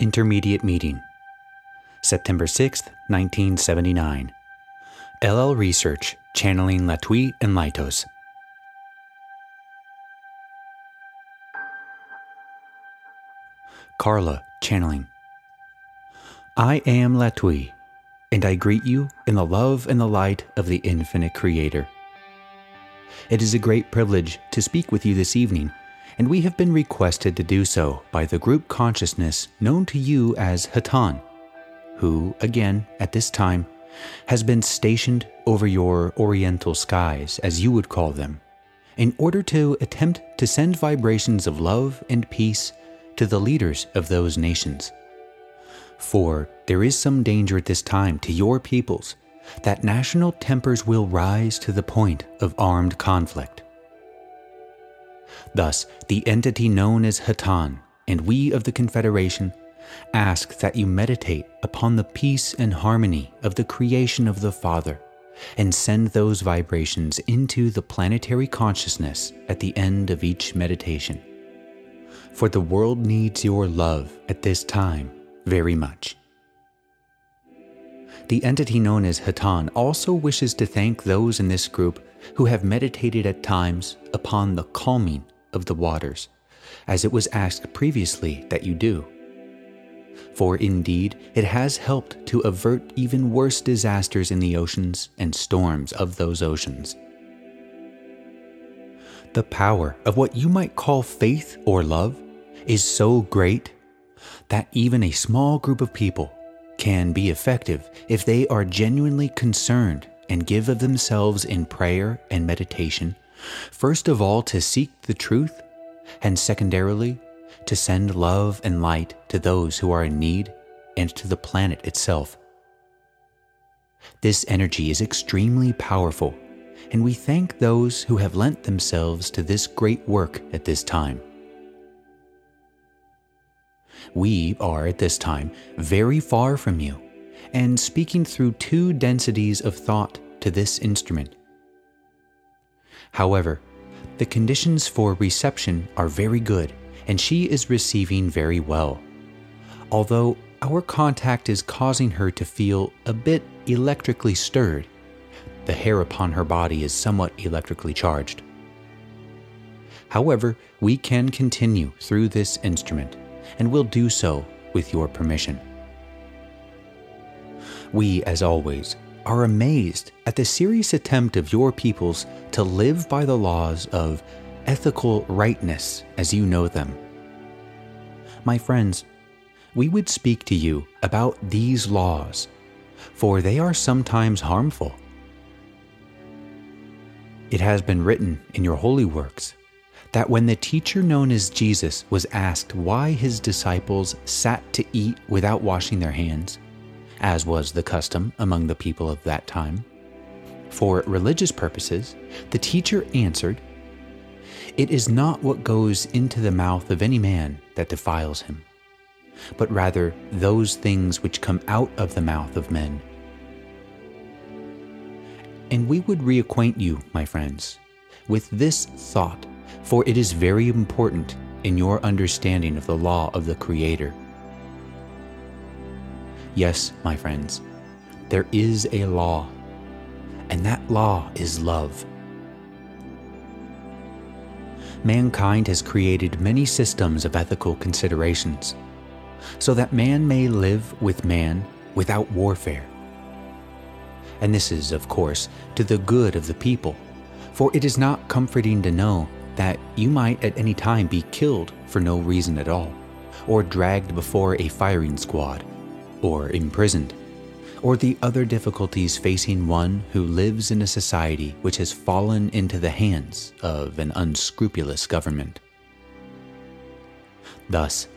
Intermediate Meeting, September 6th, 1979. LL Research, channeling Latwii and Laitos. Carla, channeling. I am Latwii, and I greet you in the love and the light of the infinite Creator. It is a great privilege to speak with you this evening, and we have been requested to do so by the group consciousness known to you as Hatonn, who, again, at this time, has been stationed over your oriental skies, as you would call them, in order to attempt to send vibrations of love and peace to the leaders of those nations. For there is some danger at this time to your peoples that national tempers will rise to the point of armed conflict. Thus, the entity known as Hatonn, and we of the Confederation ask that you meditate upon the peace and harmony of the creation of the Father and send those vibrations into the planetary consciousness at the end of each meditation. For the world needs your love at this time very much. The entity known as Hatonn also wishes to thank those in this group who have meditated at times upon the calming of the waters, as it was asked previously that you do. For indeed, it has helped to avert even worse disasters in the oceans and storms of those oceans. The power of what you might call faith or love is so great that even a small group of people can be effective if they are genuinely concerned and give of themselves in prayer and meditation, first of all to seek the truth, and secondarily to send love and light to those who are in need and to the planet itself. This energy is extremely powerful, and we thank those who have lent themselves to this great work at this time. We are at this time very far from you and speaking through two densities of thought to this instrument. However, the conditions for reception are very good and she is receiving very well. Although our contact is causing her to feel a bit electrically stirred, the hair upon her body is somewhat electrically charged. However, we can continue through this instrument and will do so with your permission. We, as always, are amazed at the serious attempt of your peoples to live by the laws of ethical rightness as you know them. My friends, we would speak to you about these laws, for they are sometimes harmful. It has been written in your holy works that when the teacher known as Jesus was asked why his disciples sat to eat without washing their hands, as was the custom among the people of that time, for religious purposes, the teacher answered, It is not what goes into the mouth of any man that defiles him, but rather those things which come out of the mouth of men. And we would reacquaint you, my friends, with this thought for it is very important in your understanding of the law of the Creator. Yes, my friends, there is a law, and that law is love. Mankind has created many systems of ethical considerations so that man may live with man without warfare. And this is, of course, to the good of the people, for it is not comforting to know that you might at any time be killed for no reason at all, or dragged before a firing squad, or imprisoned, or the other difficulties facing one who lives in a society which has fallen into the hands of an unscrupulous government. Thus,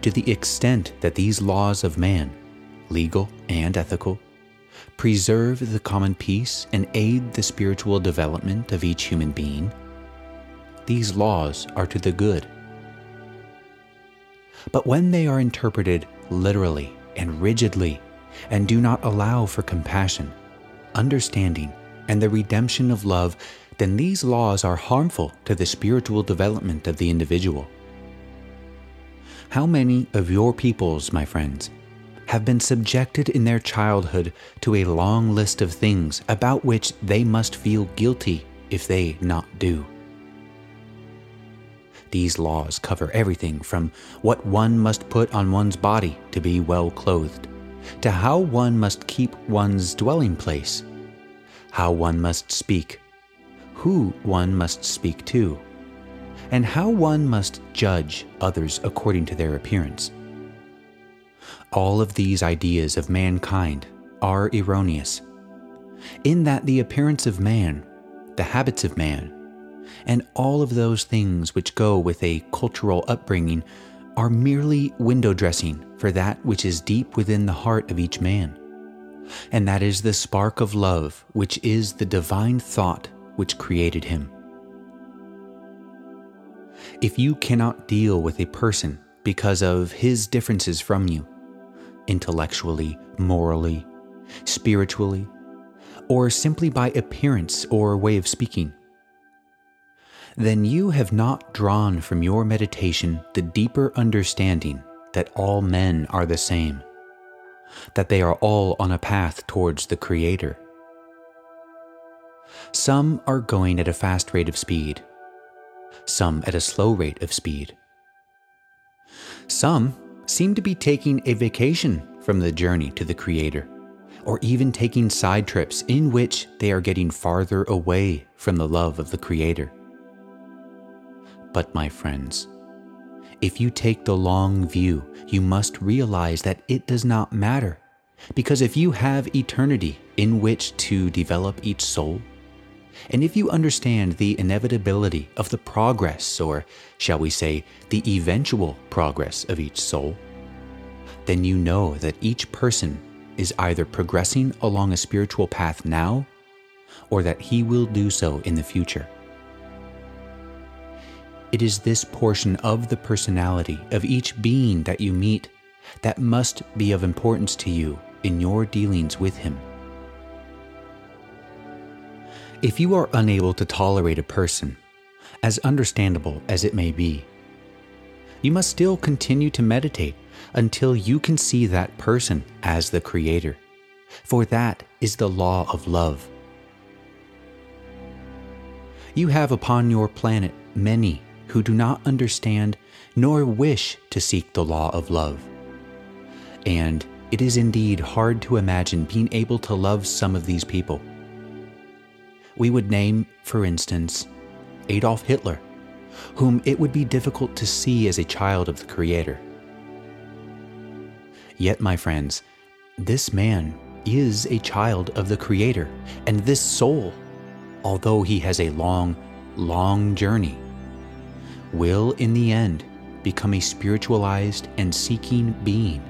to the extent that these laws of man, legal and ethical, preserve the common peace and aid the spiritual development of each human being, these laws are to the good. But when they are interpreted literally and rigidly and do not allow for compassion, understanding, and the redemption of love, then these laws are harmful to the spiritual development of the individual. How many of your peoples, my friends, have been subjected in their childhood to a long list of things about which they must feel guilty if they not do? These laws cover everything from what one must put on one's body to be well clothed, to how one must keep one's dwelling place, how one must speak, who one must speak to, and how one must judge others according to their appearance. All of these ideas of mankind are erroneous, in that the appearance of man, the habits of man, and all of those things which go with a cultural upbringing are merely window dressing for that which is deep within the heart of each man. And that is the spark of love, which is the divine thought which created him. If you cannot deal with a person because of his differences from you, intellectually, morally, spiritually, or simply by appearance or way of speaking, then you have not drawn from your meditation the deeper understanding that all men are the same, that they are all on a path towards the Creator. Some are going at a fast rate of speed, some at a slow rate of speed. Some seem to be taking a vacation from the journey to the Creator, or even taking side trips in which they are getting farther away from the love of the Creator. But, my friends, if you take the long view, you must realize that it does not matter. Because if you have eternity in which to develop each soul, and if you understand the inevitability of the progress, or shall we say, the eventual progress of each soul, then you know that each person is either progressing along a spiritual path now, or that he will do so in the future. It is this portion of the personality of each being that you meet that must be of importance to you in your dealings with him. If you are unable to tolerate a person, as understandable as it may be, you must still continue to meditate until you can see that person as the Creator, for that is the law of love. You have upon your planet many who do not understand nor wish to seek the law of love. And it is indeed hard to imagine being able to love some of these people. We would name, for instance, Adolf Hitler, whom it would be difficult to see as a child of the Creator. Yet, my friends, this man is a child of the Creator, and this soul, although he has a long, long journey will, in the end, become a spiritualized and seeking being.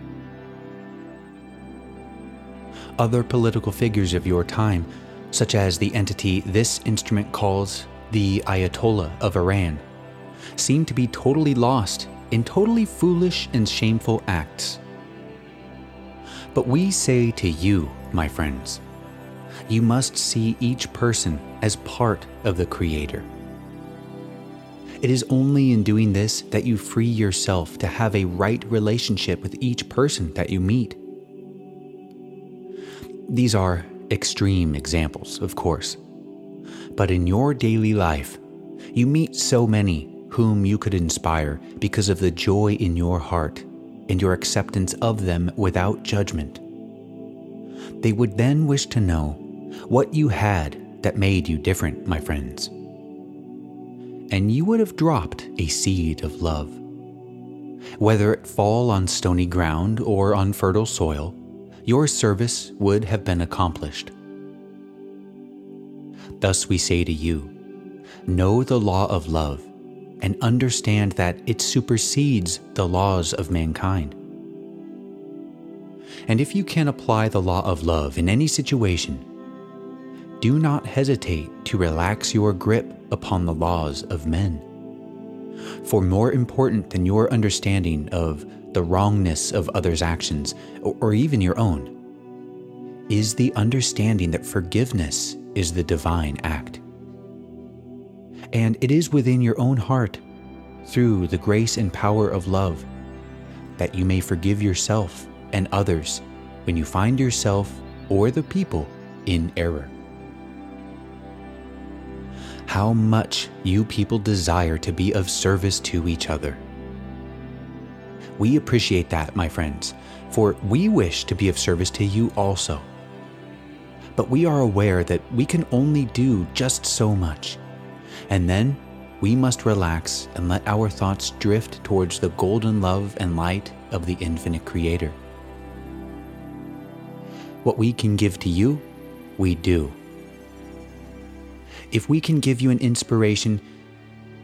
Other political figures of your time, such as the entity this instrument calls the Ayatollah of Iran, seem to be totally lost in totally foolish and shameful acts. But we say to you, my friends, you must see each person as part of the Creator it is only in doing this that you free yourself to have a right relationship with each person that you meet. These are extreme examples, of course. But in your daily life, you meet so many whom you could inspire because of the joy in your heart and your acceptance of them without judgment. They would then wish to know what you had that made you different, my friends and you would have dropped a seed of love. Whether it fall on stony ground or on fertile soil, your service would have been accomplished. Thus we say to you know the law of love and understand that it supersedes the laws of mankind. And if you can apply the law of love in any situation, do not hesitate to relax your grip upon the laws of men. For more important than your understanding of the wrongness of others' actions, or even your own, is the understanding that forgiveness is the divine act. And it is within your own heart, through the grace and power of love, that you may forgive yourself and others when you find yourself or the people in error. How much you people desire to be of service to each other. We appreciate that, my friends, for we wish to be of service to you also. But we are aware that we can only do just so much. And then we must relax and let our thoughts drift towards the golden love and light of the infinite Creator. What we can give to you, we do. If we can give you an inspiration,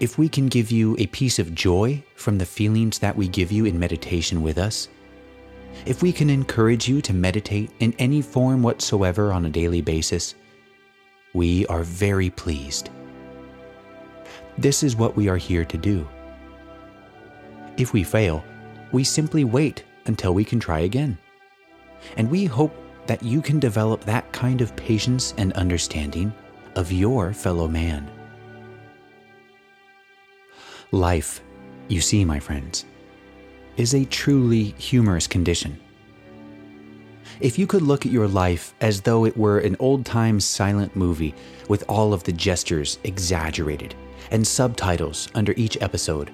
if we can give you a piece of joy from the feelings that we give you in meditation with us, if we can encourage you to meditate in any form whatsoever on a daily basis, we are very pleased. This is what we are here to do. If we fail, we simply wait until we can try again. And we hope that you can develop that kind of patience and understanding of your fellow man. Life, you see, my friends, is a truly humorous condition. If you could look at your life as though it were an old time silent movie with all of the gestures exaggerated and subtitles under each episode,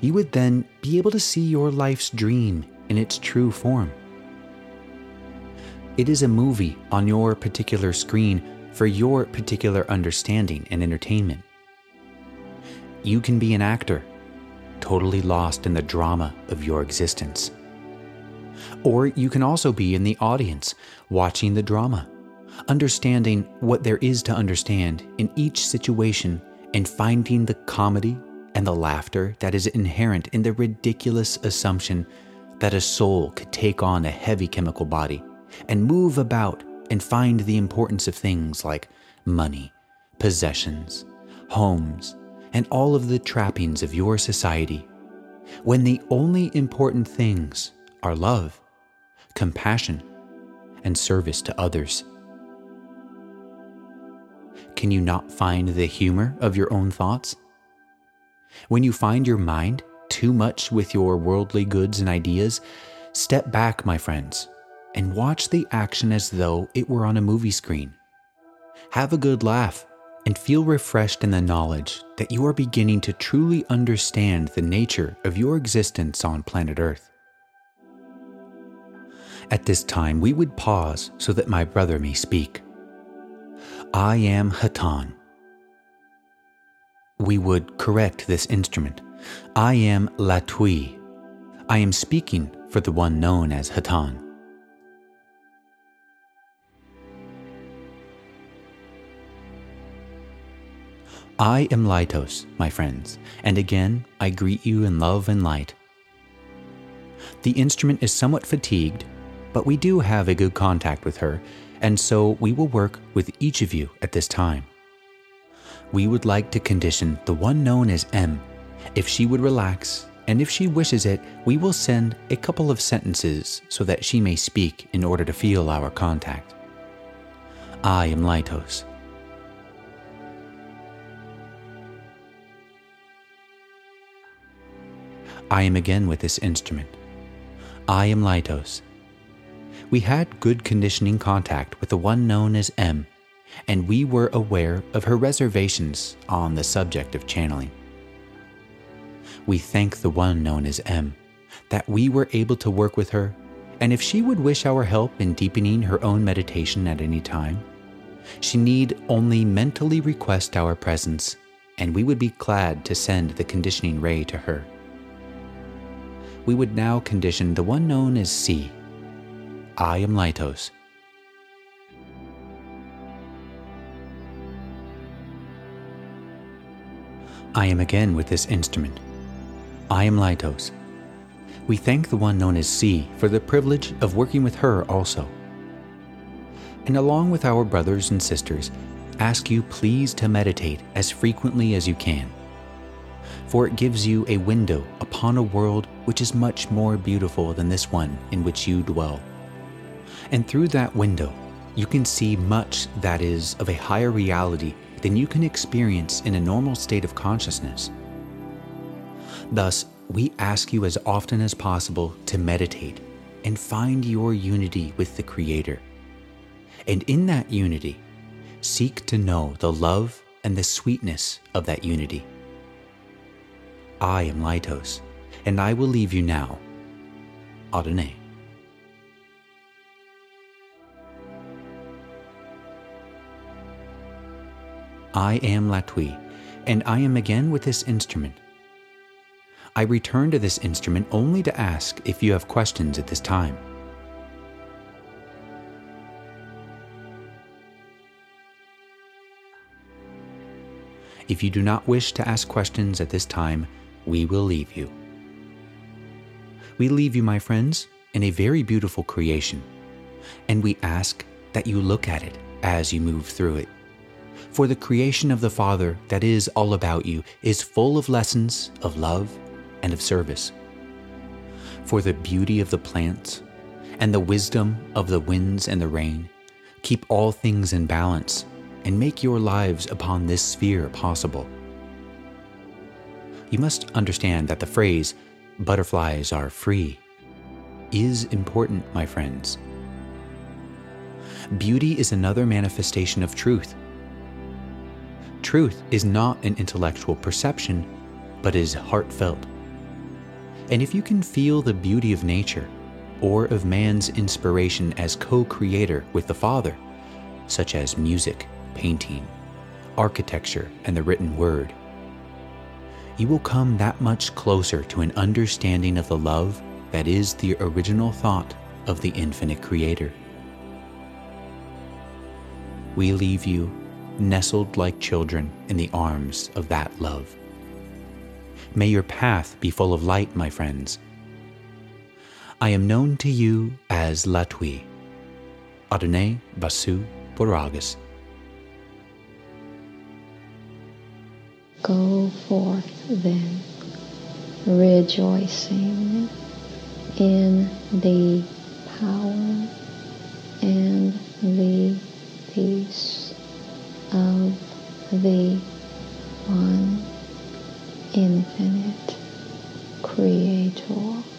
you would then be able to see your life's dream in its true form. It is a movie on your particular screen for your particular understanding and entertainment. You can be an actor, totally lost in the drama of your existence. Or you can also be in the audience, watching the drama, understanding what there is to understand in each situation and finding the comedy and the laughter that is inherent in the ridiculous assumption that a soul could take on a heavy chemical body and move about and find the importance of things like money, possessions, homes, and all of the trappings of your society, when the only important things are love, compassion, and service to others. Can you not find the humor of your own thoughts? When you find your mind too much with your worldly goods and ideas, step back, my friends, and watch the action as though it were on a movie screen. Have a good laugh and feel refreshed in the knowledge that you are beginning to truly understand the nature of your existence on planet Earth. At this time, we would pause so that my brother may speak. I am Hatonn. We would correct this instrument. I am Latwii. I am speaking for the one known as Hatonn. I am Laitos, my friends, and again I greet you in love and light. The instrument is somewhat fatigued, but we do have a good contact with her, and so we will work with each of you at this time. We would like to condition the one known as M. If she would relax, and if she wishes it, we will send a couple of sentences so that she may speak in order to feel our contact. I am Laitos. I am again with this instrument. I am Laitos. We had good conditioning contact with the one known as M, and we were aware of her reservations on the subject of channeling. We thank the one known as M that we were able to work with her, and if she would wish our help in deepening her own meditation at any time, she need only mentally request our presence, and we would be glad to send the conditioning ray to her we would now condition the one known as C. I am Laitos. I am again with this instrument. I am Laitos. We thank the one known as C for the privilege of working with her also. And along with our brothers and sisters, ask you please to meditate as frequently as you can for it gives you a window upon a world which is much more beautiful than this one in which you dwell. And through that window, you can see much that is of a higher reality than you can experience in a normal state of consciousness. Thus, we ask you as often as possible to meditate and find your unity with the Creator. And in that unity, seek to know the love and the sweetness of that unity. I am Laitos, and I will leave you now. Adonai. I am Latwii, and I am again with this instrument. I return to this instrument only to ask if you have questions at this time. If you do not wish to ask questions at this time, we will leave you. We leave you, my friends, in a very beautiful creation, and we ask that you look at it as you move through it. For the creation of the Father that is all about you is full of lessons of love and of service. For the beauty of the plants and the wisdom of the winds and the rain keep all things in balance and make your lives upon this sphere possible. You must understand that the phrase, butterflies are free, is important, my friends. Beauty is another manifestation of truth. Truth is not an intellectual perception, but is heartfelt. And if you can feel the beauty of nature, or of man's inspiration as co creator with the Father, such as music, painting, architecture, and the written word, you will come that much closer to an understanding of the love that is the original thought of the infinite Creator. We leave you nestled like children in the arms of that love. May your path be full of light, my friends. I am known to you as Latwii, Adonai Vasu Borragus. Go forth then, rejoicing in the power and the peace of the one infinite creator.